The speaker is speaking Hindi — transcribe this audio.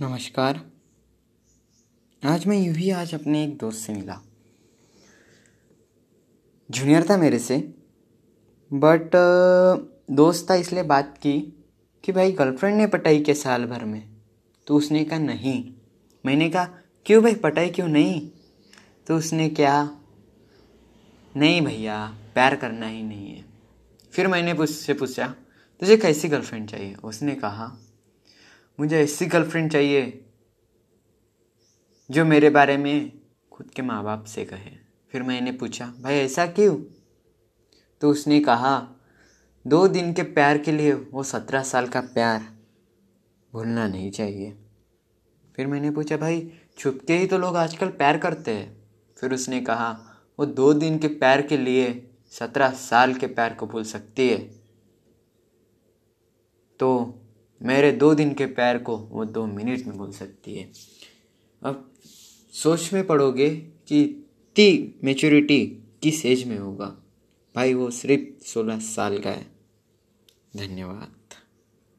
नमस्कार। आज मैं यूँ ही आज अपने एक दोस्त से मिला। जूनियर था मेरे से बट दोस्त था इसलिए बात की कि भाई गर्लफ्रेंड ने पटाई के साल भर में तो उसने कहा नहीं। मैंने कहा, क्यों भाई, पटाई क्यों नहीं? तो उसने क्या, नहीं भैया, प्यार करना ही नहीं है। फिर मैंने उससे पूछा, तुझे कैसी गर्लफ्रेंड चाहिए? उसने कहा मुझे ऐसी गर्लफ्रेंड चाहिए जो मेरे बारे में खुद के माँ बाप से कहे। फिर मैंने पूछा, भाई, ऐसा क्यों? तो उसने कहा, दो दिन के प्यार के लिए वो सत्रह साल का प्यार भूलना नहीं चाहिए। फिर मैंने पूछा, भाई छुप के ही तो लोग आजकल प्यार करते हैं। फिर उसने कहा, वो दो दिन के प्यार के लिए सत्रह साल के प्यार को भूल सकती है। तो मेरे दो दिन के पैर को वो दो मिनट में बोल सकती है। अब सोच में पड़ोगे कि ती मेचोरिटी किस एज में होगा? भाई वो सिर्फ़ सोलह साल का है। धन्यवाद।